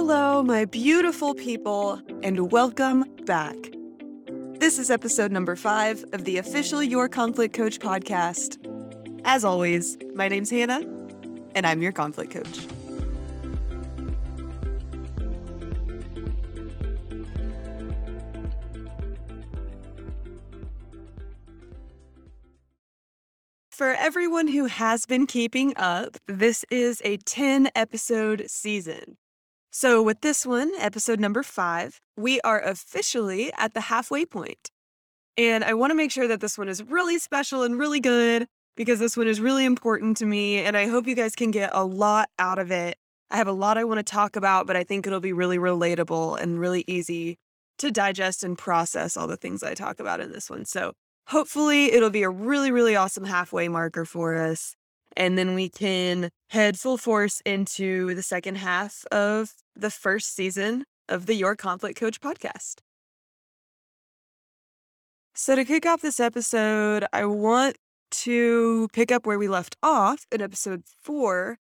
Hello, my beautiful people, and welcome back. This is episode number five of the official Your Conflict Coach podcast. As always, my name's Hannah, and I'm your conflict coach. For everyone who has been keeping up, this is a 10 episode season. So, with this one, episode number five, we are officially at the halfway point. And I want to make sure that this one is really special and really good because this one is really important to me. And I hope you guys can get a lot out of it. I have a lot I want to talk about, but I think it'll be really relatable and really easy to digest and process all the things I talk about in this one. So, hopefully it'll be a really, really awesome halfway marker for us. And then we can head full force into the second half of the first season of the Your Conflict Coach podcast. So, to kick off this episode, I want to pick up where we left off in episode four.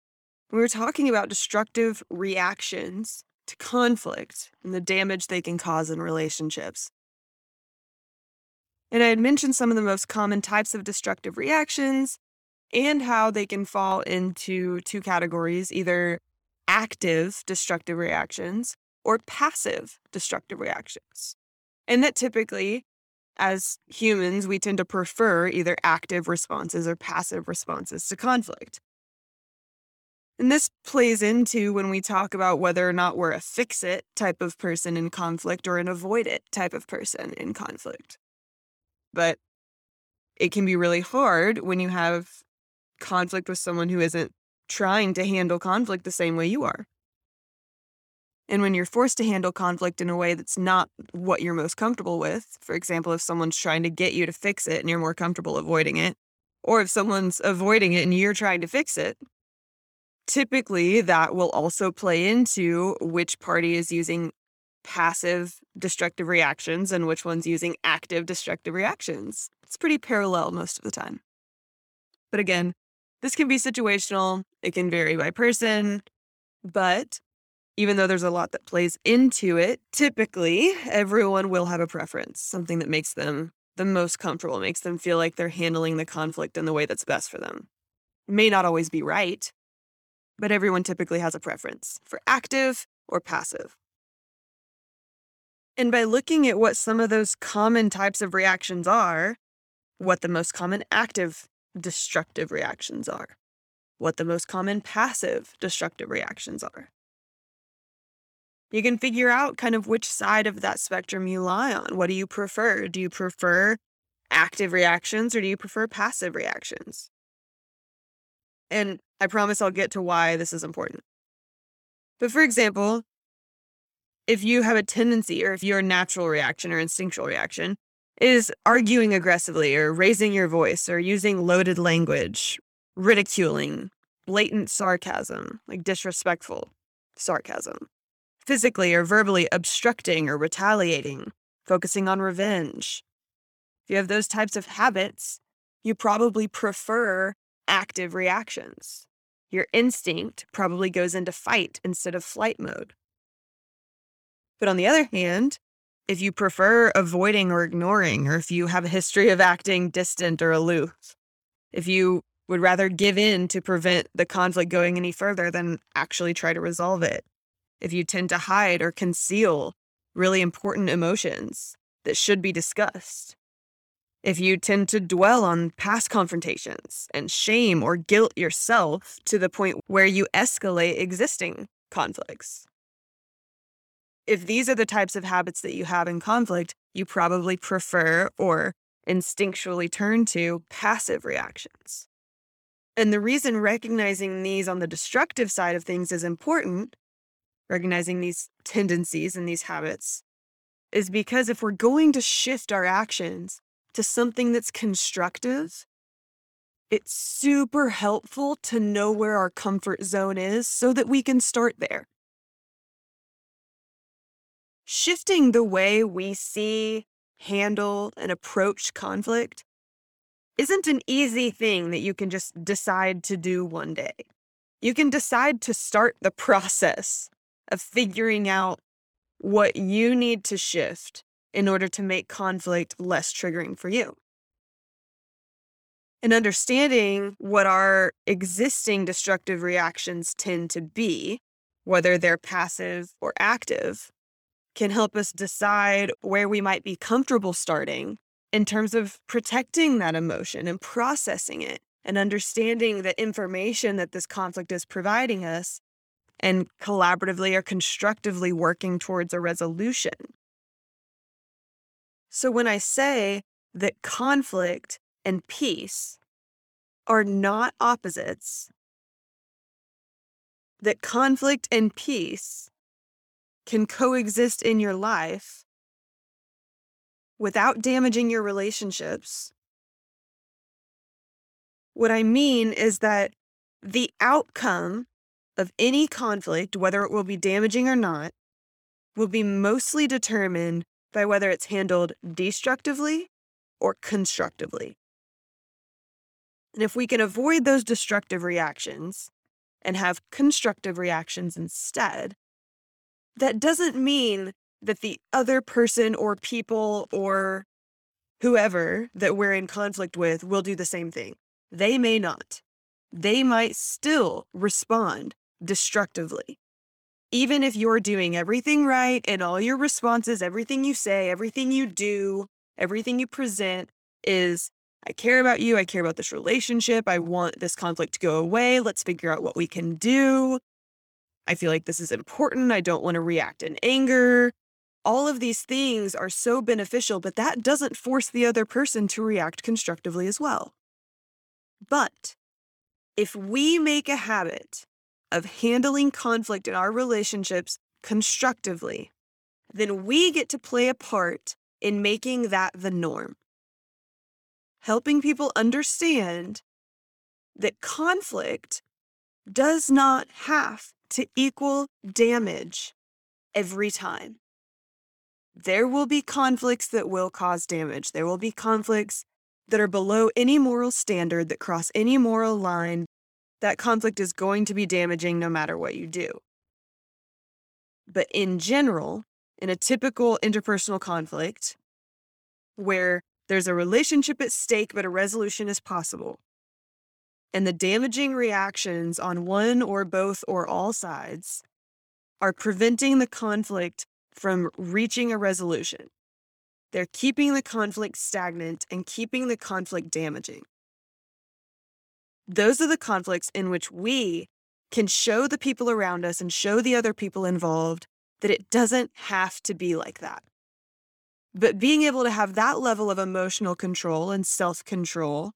We were talking about destructive reactions to conflict and the damage they can cause in relationships. And I had mentioned some of the most common types of destructive reactions and how they can fall into two categories either active destructive reactions or passive destructive reactions. And that typically, as humans, we tend to prefer either active responses or passive responses to conflict. And this plays into when we talk about whether or not we're a fix it type of person in conflict or an avoid it type of person in conflict but it can be really hard when you have conflict with someone who isn't trying to handle conflict the same way you are. And when you're forced to handle conflict in a way that's not what you're most comfortable with, for example, if someone's trying to get you to fix it and you're more comfortable avoiding it, or if someone's avoiding it and you're trying to fix it, typically that will also play into which party is using passive destructive reactions and which one's using active destructive reactions. It's pretty parallel most of the time. But again, this can be situational, it can vary by person, but even though there's a lot that plays into it, typically everyone will have a preference, something that makes them the most comfortable, makes them feel like they're handling the conflict in the way that's best for them. It may not always be right, but everyone typically has a preference for active or passive. And by looking at what some of those common types of reactions are, what the most common active destructive reactions are, what the most common passive destructive reactions are. You can figure out kind of which side of that spectrum you lie on. What do you prefer? Do you prefer active reactions or do you prefer passive reactions? And I promise I'll get to why this is important. But for example, if you have a tendency or if your natural reaction or instinctual reaction is arguing aggressively or raising your voice or using loaded language, ridiculing, blatant sarcasm, like disrespectful sarcasm, physically or verbally obstructing or retaliating, focusing on revenge. If you have those types of habits, you probably prefer active reactions. Your instinct probably goes into fight instead of flight mode. But on the other hand, if you prefer avoiding or ignoring, or if you have a history of acting distant or aloof, if you would rather give in to prevent the conflict going any further than actually try to resolve it, if you tend to hide or conceal really important emotions that should be discussed, if you tend to dwell on past confrontations and shame or guilt yourself to the point where you escalate existing conflicts, if these are the types of habits that you have in conflict, you probably prefer or instinctually turn to passive reactions. And the reason recognizing these on the destructive side of things is important, recognizing these tendencies and these habits, is because if we're going to shift our actions to something that's constructive, it's super helpful to know where our comfort zone is so that we can start there shifting the way we see, handle, and approach conflict isn't an easy thing that you can just decide to do one day. You can decide to start the process of figuring out what you need to shift in order to make conflict less triggering for you. And understanding what our existing destructive reactions tend to be, whether they're passive or active, can help us decide where we might be comfortable starting in terms of protecting that emotion and processing it and understanding the information that this conflict is providing us and collaboratively or constructively working towards a resolution. So when I say that conflict and peace are not opposites, that conflict and peace can coexist in your life without damaging your relationships. What I mean is that the outcome of any conflict, whether it will be damaging or not, will be mostly determined by whether it's handled destructively or constructively. And if we can avoid those destructive reactions and have constructive reactions instead, that doesn't mean that the other person or people or whoever that we're in conflict with will do the same thing. They may not. They might still respond destructively. Even if you're doing everything right and all your responses, everything you say, everything you do, everything you present is, I care about you. I care about this relationship. I want this conflict to go away. Let's figure out what we can do. I feel like this is important. I don't want to react in anger. All of these things are so beneficial, but that doesn't force the other person to react constructively as well. But if we make a habit of handling conflict in our relationships constructively, then we get to play a part in making that the norm. Helping people understand that conflict does not have to equal damage every time. There will be conflicts that will cause damage. There will be conflicts that are below any moral standard, that cross any moral line, that conflict is going to be damaging no matter what you do. But in general, in a typical interpersonal conflict where there's a relationship at stake, but a resolution is possible, and the damaging reactions on one or both or all sides are preventing the conflict from reaching a resolution. They're keeping the conflict stagnant and keeping the conflict damaging. Those are the conflicts in which we can show the people around us and show the other people involved that it doesn't have to be like that. But being able to have that level of emotional control and self control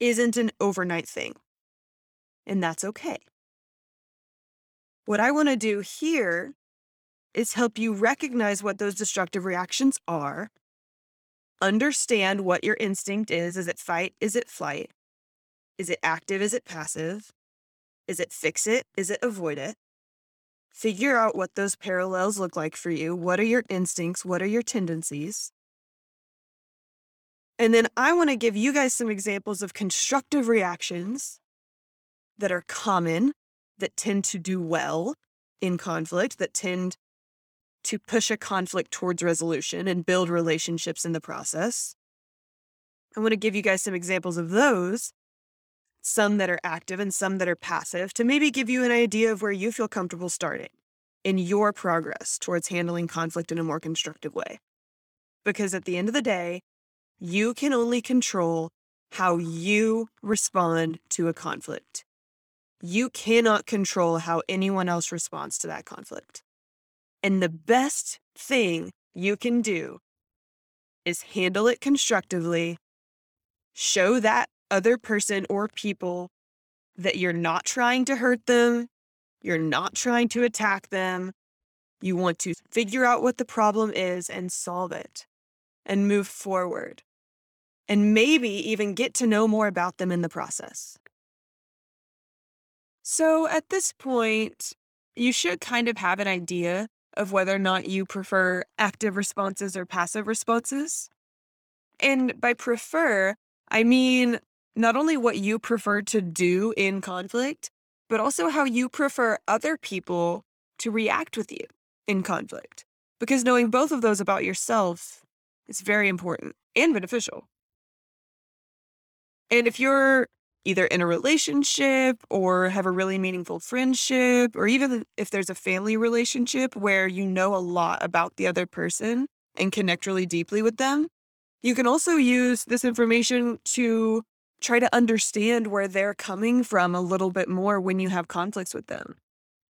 isn't an overnight thing. And that's okay. What I want to do here is help you recognize what those destructive reactions are understand what your instinct is. Is it fight? Is it flight? Is it active? Is it passive? Is it fix it? Is it avoid it? Figure out what those parallels look like for you. What are your instincts? What are your tendencies? And then I want to give you guys some examples of constructive reactions that are common, that tend to do well in conflict, that tend to push a conflict towards resolution and build relationships in the process. I want to give you guys some examples of those, some that are active and some that are passive, to maybe give you an idea of where you feel comfortable starting in your progress towards handling conflict in a more constructive way. Because at the end of the day, you can only control how you respond to a conflict. You cannot control how anyone else responds to that conflict. And the best thing you can do is handle it constructively, show that other person or people that you're not trying to hurt them, you're not trying to attack them. You want to figure out what the problem is and solve it and move forward. And maybe even get to know more about them in the process. So at this point, you should kind of have an idea of whether or not you prefer active responses or passive responses. And by prefer, I mean not only what you prefer to do in conflict, but also how you prefer other people to react with you in conflict. Because knowing both of those about yourself is very important and beneficial. And if you're either in a relationship or have a really meaningful friendship, or even if there's a family relationship where you know a lot about the other person and connect really deeply with them, you can also use this information to try to understand where they're coming from a little bit more when you have conflicts with them.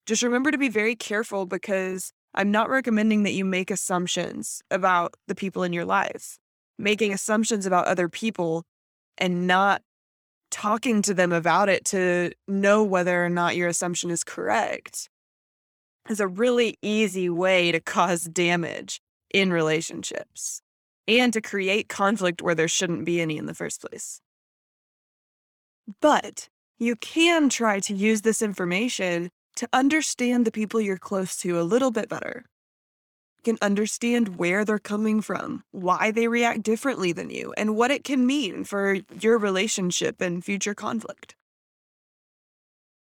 Just remember to be very careful because I'm not recommending that you make assumptions about the people in your life. Making assumptions about other people and not talking to them about it to know whether or not your assumption is correct is a really easy way to cause damage in relationships and to create conflict where there shouldn't be any in the first place. But you can try to use this information to understand the people you're close to a little bit better. Can understand where they're coming from, why they react differently than you, and what it can mean for your relationship and future conflict.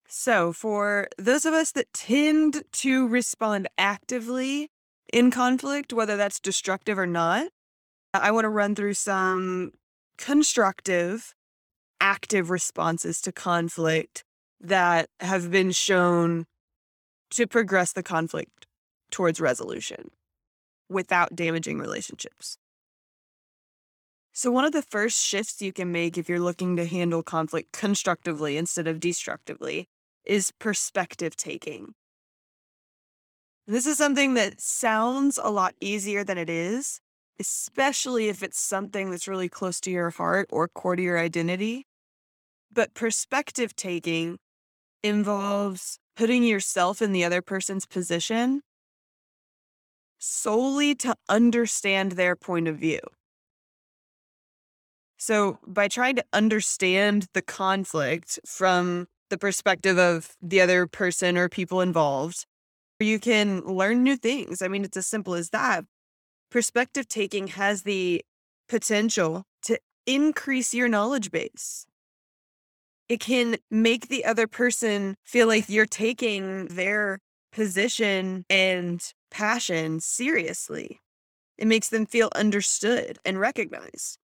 So, for those of us that tend to respond actively in conflict, whether that's destructive or not, I want to run through some constructive, active responses to conflict that have been shown to progress the conflict towards resolution without damaging relationships. So, one of the first shifts you can make if you're looking to handle conflict constructively instead of destructively is perspective taking. This is something that sounds a lot easier than it is, especially if it's something that's really close to your heart or core to your identity. But perspective taking involves putting yourself in the other person's position solely to understand their point of view. So, by trying to understand the conflict from the perspective of the other person or people involved, you can learn new things. I mean, it's as simple as that. Perspective taking has the potential to increase your knowledge base it can make the other person feel like you're taking their position and passion seriously. It makes them feel understood and recognized.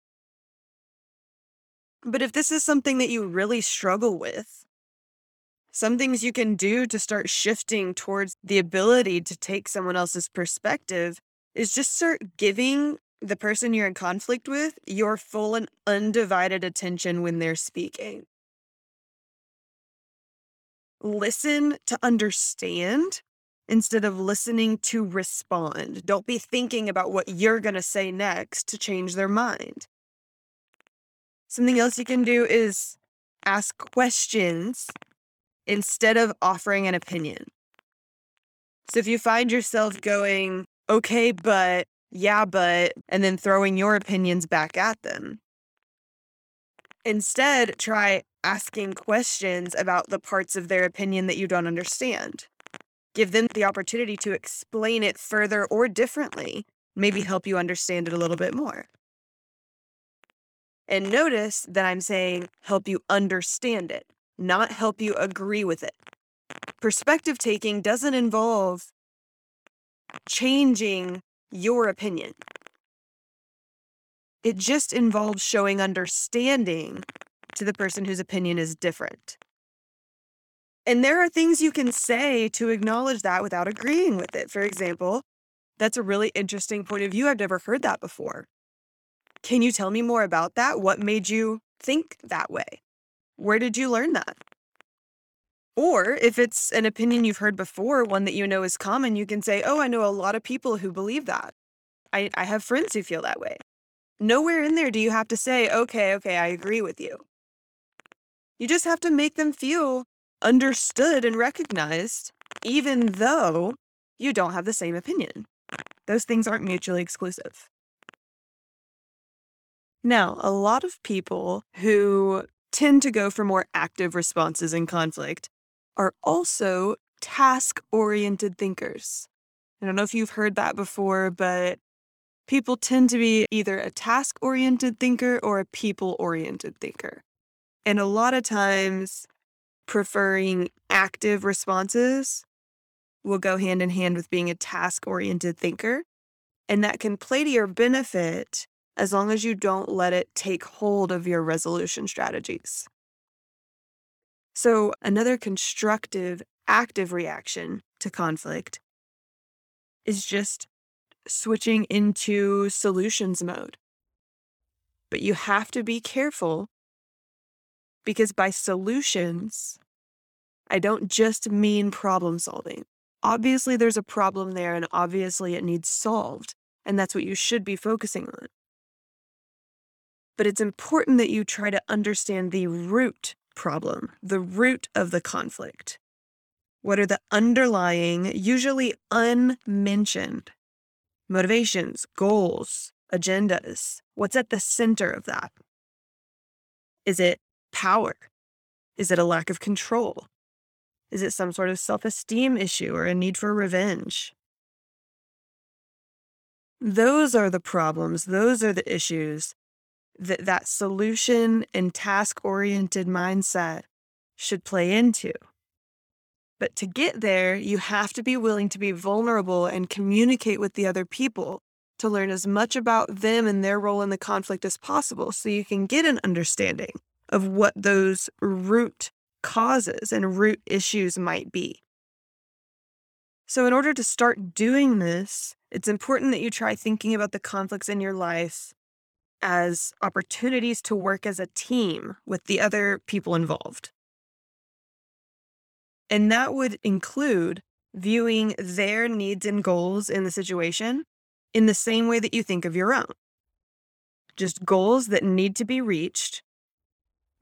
But if this is something that you really struggle with, some things you can do to start shifting towards the ability to take someone else's perspective is just start giving the person you're in conflict with your full and undivided attention when they're speaking listen to understand instead of listening to respond. Don't be thinking about what you're going to say next to change their mind. Something else you can do is ask questions instead of offering an opinion. So if you find yourself going, okay, but, yeah, but, and then throwing your opinions back at them, instead try asking questions about the parts of their opinion that you don't understand. Give them the opportunity to explain it further or differently, maybe help you understand it a little bit more. And notice that I'm saying help you understand it, not help you agree with it. Perspective taking doesn't involve changing your opinion. It just involves showing understanding to the person whose opinion is different. And there are things you can say to acknowledge that without agreeing with it. For example, that's a really interesting point of view. I've never heard that before. Can you tell me more about that? What made you think that way? Where did you learn that? Or if it's an opinion you've heard before, one that you know is common, you can say, Oh, I know a lot of people who believe that. I, I have friends who feel that way. Nowhere in there do you have to say, Okay, okay, I agree with you. You just have to make them feel understood and recognized, even though you don't have the same opinion. Those things aren't mutually exclusive. Now, a lot of people who tend to go for more active responses in conflict are also task oriented thinkers. I don't know if you've heard that before, but people tend to be either a task oriented thinker or a people oriented thinker and a lot of times preferring active responses will go hand in hand with being a task oriented thinker. And that can play to your benefit as long as you don't let it take hold of your resolution strategies. So, another constructive, active reaction to conflict is just switching into solutions mode. But you have to be careful because by solutions, I don't just mean problem solving. Obviously, there's a problem there, and obviously, it needs solved. And that's what you should be focusing on. But it's important that you try to understand the root problem, the root of the conflict. What are the underlying, usually unmentioned motivations, goals, agendas? What's at the center of that? Is it power? Is it a lack of control? Is it some sort of self esteem issue or a need for revenge? Those are the problems, those are the issues that that solution and task oriented mindset should play into. But to get there, you have to be willing to be vulnerable and communicate with the other people to learn as much about them and their role in the conflict as possible so you can get an understanding of what those root causes and root issues might be. So, in order to start doing this, it's important that you try thinking about the conflicts in your life as opportunities to work as a team with the other people involved. And that would include viewing their needs and goals in the situation in the same way that you think of your own. Just goals that need to be reached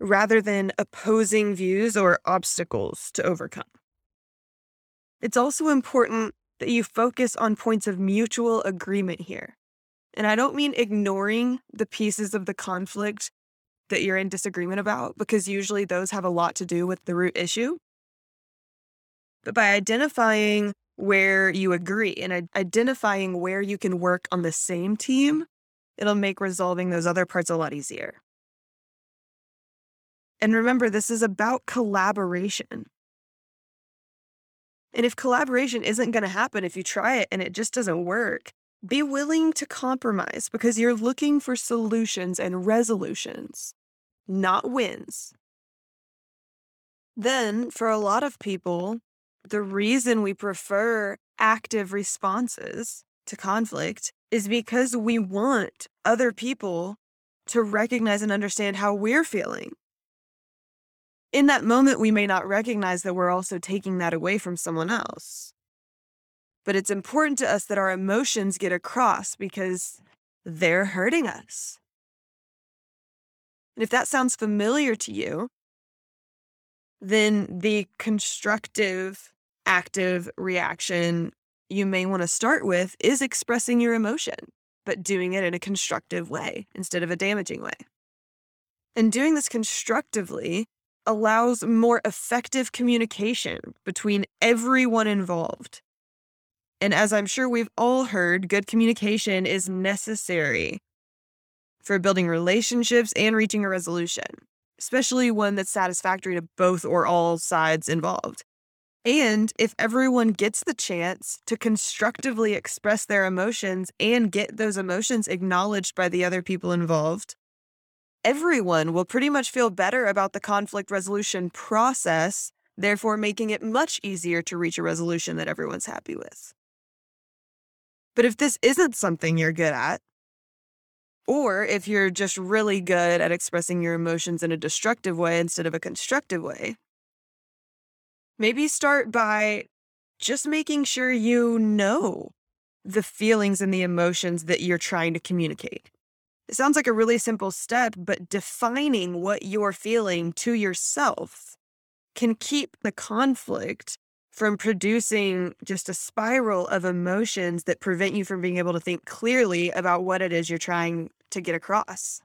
rather than opposing views or obstacles to overcome. It's also important that you focus on points of mutual agreement here. And I don't mean ignoring the pieces of the conflict that you're in disagreement about, because usually those have a lot to do with the root issue. But by identifying where you agree and identifying where you can work on the same team, it'll make resolving those other parts a lot easier. And remember, this is about collaboration. And if collaboration isn't going to happen, if you try it and it just doesn't work, be willing to compromise because you're looking for solutions and resolutions, not wins. Then, for a lot of people, the reason we prefer active responses to conflict is because we want other people to recognize and understand how we're feeling in that moment, we may not recognize that we're also taking that away from someone else. But it's important to us that our emotions get across because they're hurting us. And if that sounds familiar to you, then the constructive, active reaction you may want to start with is expressing your emotion, but doing it in a constructive way instead of a damaging way. And doing this constructively allows more effective communication between everyone involved. And as I'm sure we've all heard, good communication is necessary for building relationships and reaching a resolution, especially one that's satisfactory to both or all sides involved. And if everyone gets the chance to constructively express their emotions and get those emotions acknowledged by the other people involved, everyone will pretty much feel better about the conflict resolution process, therefore making it much easier to reach a resolution that everyone's happy with. But if this isn't something you're good at, or if you're just really good at expressing your emotions in a destructive way instead of a constructive way, maybe start by just making sure you know the feelings and the emotions that you're trying to communicate. It sounds like a really simple step, but defining what you're feeling to yourself can keep the conflict from producing just a spiral of emotions that prevent you from being able to think clearly about what it is you're trying to get across.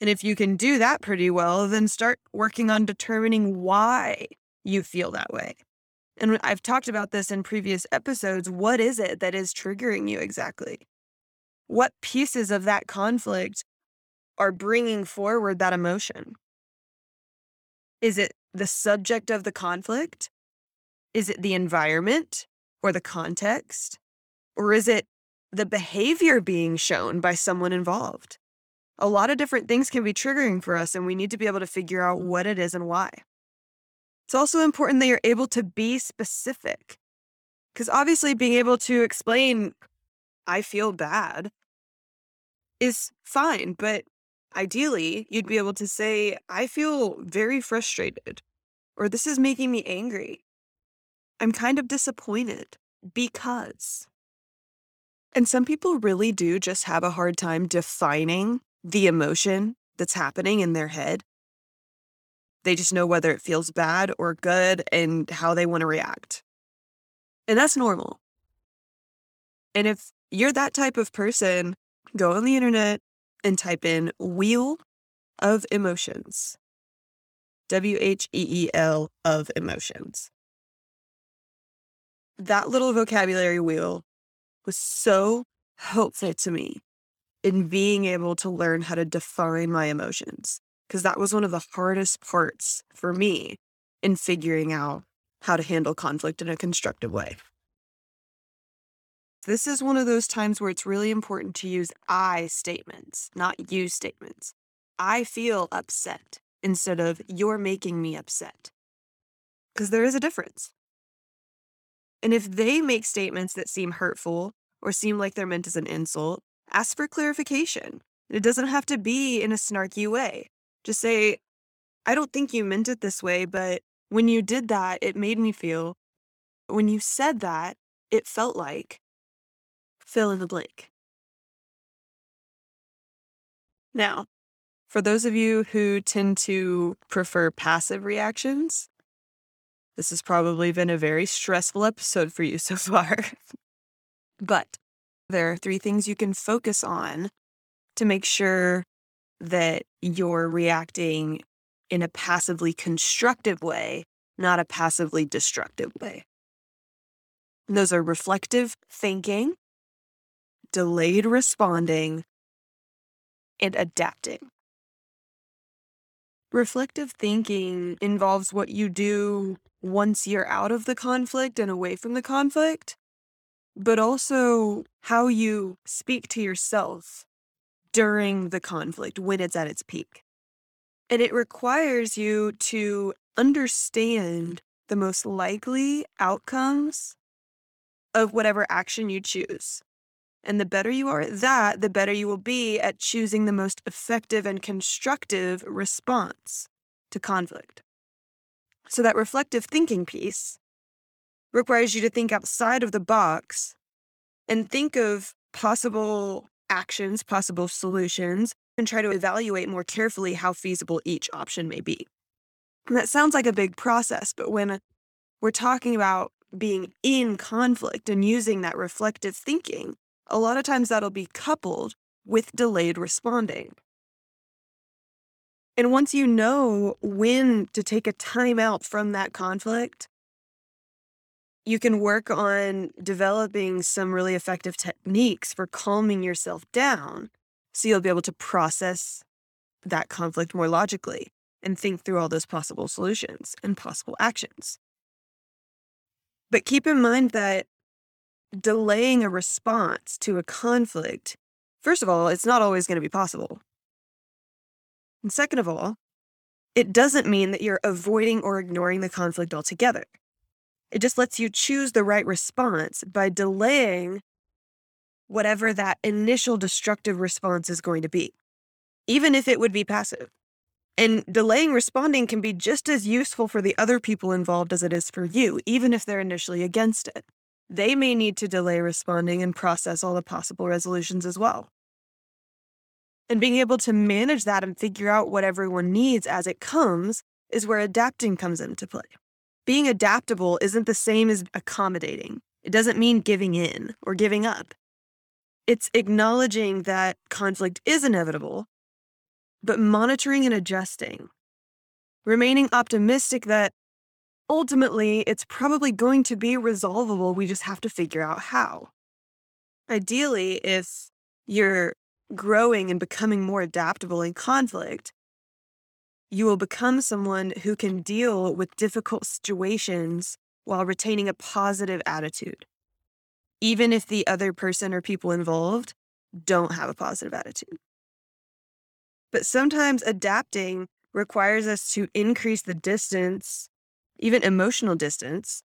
And if you can do that pretty well, then start working on determining why you feel that way. And I've talked about this in previous episodes. What is it that is triggering you exactly? What pieces of that conflict are bringing forward that emotion? Is it the subject of the conflict? Is it the environment or the context? Or is it the behavior being shown by someone involved? A lot of different things can be triggering for us, and we need to be able to figure out what it is and why. It's also important that you're able to be specific. Because obviously, being able to explain, I feel bad, is fine. But ideally, you'd be able to say, I feel very frustrated, or this is making me angry. I'm kind of disappointed because. And some people really do just have a hard time defining the emotion that's happening in their head. They just know whether it feels bad or good and how they want to react. And that's normal. And if you're that type of person, go on the internet and type in wheel of emotions. W H E E L of emotions that little vocabulary wheel was so helpful to me in being able to learn how to define my emotions because that was one of the hardest parts for me in figuring out how to handle conflict in a constructive way. This is one of those times where it's really important to use I statements, not you statements. I feel upset instead of you're making me upset. Because there is a difference. And if they make statements that seem hurtful or seem like they're meant as an insult, ask for clarification. It doesn't have to be in a snarky way. Just say, I don't think you meant it this way, but when you did that, it made me feel. When you said that, it felt like. Fill in the blank. Now, for those of you who tend to prefer passive reactions, this has probably been a very stressful episode for you so far. but there are three things you can focus on to make sure that you're reacting in a passively constructive way, not a passively destructive way. Those are reflective thinking, delayed responding, and adapting. Reflective thinking involves what you do once you're out of the conflict and away from the conflict, but also how you speak to yourself during the conflict when it's at its peak. And it requires you to understand the most likely outcomes of whatever action you choose. And the better you are at that, the better you will be at choosing the most effective and constructive response to conflict. So, that reflective thinking piece requires you to think outside of the box and think of possible actions, possible solutions, and try to evaluate more carefully how feasible each option may be. And that sounds like a big process, but when we're talking about being in conflict and using that reflective thinking, a lot of times that'll be coupled with delayed responding. And once you know when to take a time out from that conflict, you can work on developing some really effective techniques for calming yourself down so you'll be able to process that conflict more logically and think through all those possible solutions and possible actions. But keep in mind that delaying a response to a conflict, first of all, it's not always going to be possible. And second of all, it doesn't mean that you're avoiding or ignoring the conflict altogether. It just lets you choose the right response by delaying whatever that initial destructive response is going to be, even if it would be passive. And delaying responding can be just as useful for the other people involved as it is for you, even if they're initially against it. They may need to delay responding and process all the possible resolutions as well. And being able to manage that and figure out what everyone needs as it comes is where adapting comes into play. Being adaptable isn't the same as accommodating. It doesn't mean giving in or giving up. It's acknowledging that conflict is inevitable, but monitoring and adjusting. Remaining optimistic that ultimately it's probably going to be resolvable. We just have to figure out how. Ideally, if you're growing and becoming more adaptable in conflict, you will become someone who can deal with difficult situations while retaining a positive attitude, even if the other person or people involved don't have a positive attitude. But sometimes adapting requires us to increase the distance, even emotional distance,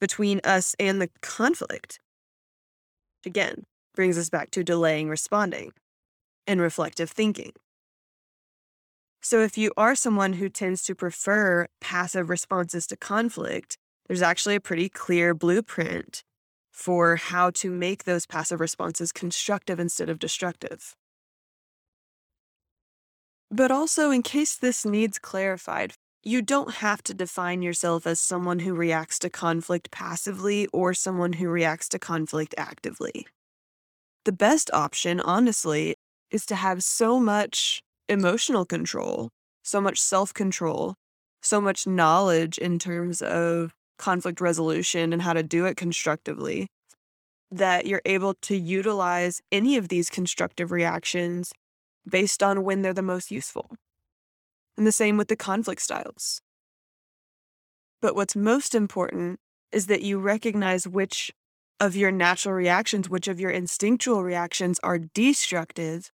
between us and the conflict. Again, brings us back to delaying responding and reflective thinking. So, if you are someone who tends to prefer passive responses to conflict, there's actually a pretty clear blueprint for how to make those passive responses constructive instead of destructive. But also, in case this needs clarified, you don't have to define yourself as someone who reacts to conflict passively or someone who reacts to conflict actively. The best option, honestly, is to have so much emotional control, so much self control, so much knowledge in terms of conflict resolution and how to do it constructively that you're able to utilize any of these constructive reactions based on when they're the most useful. And the same with the conflict styles. But what's most important is that you recognize which of your natural reactions, which of your instinctual reactions are destructive,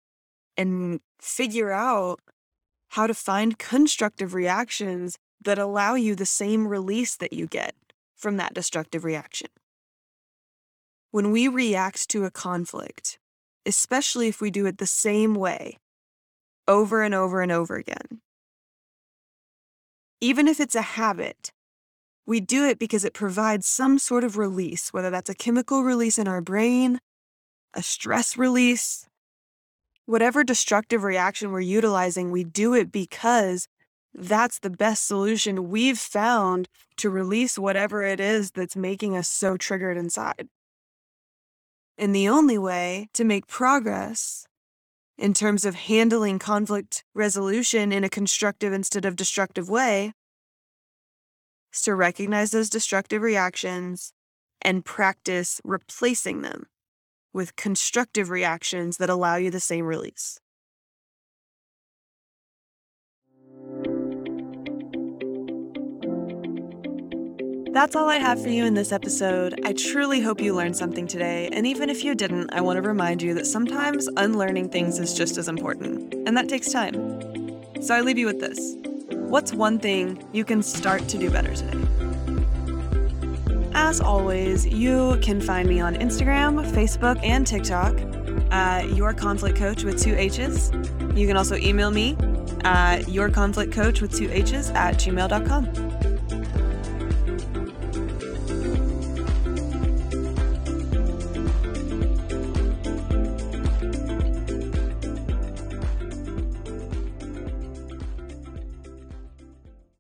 and figure out how to find constructive reactions that allow you the same release that you get from that destructive reaction. When we react to a conflict, especially if we do it the same way over and over and over again, even if it's a habit, we do it because it provides some sort of release, whether that's a chemical release in our brain, a stress release, whatever destructive reaction we're utilizing, we do it because that's the best solution we've found to release whatever it is that's making us so triggered inside. And the only way to make progress in terms of handling conflict resolution in a constructive instead of destructive way is to recognize those destructive reactions and practice replacing them with constructive reactions that allow you the same release. That's all I have for you in this episode. I truly hope you learned something today, and even if you didn't, I want to remind you that sometimes unlearning things is just as important, and that takes time. So I leave you with this What's one thing you can start to do better today? As always, you can find me on Instagram, Facebook, and TikTok at Your Conflict Coach with two H's. You can also email me at Your Conflict Coach with two H's at gmail.com.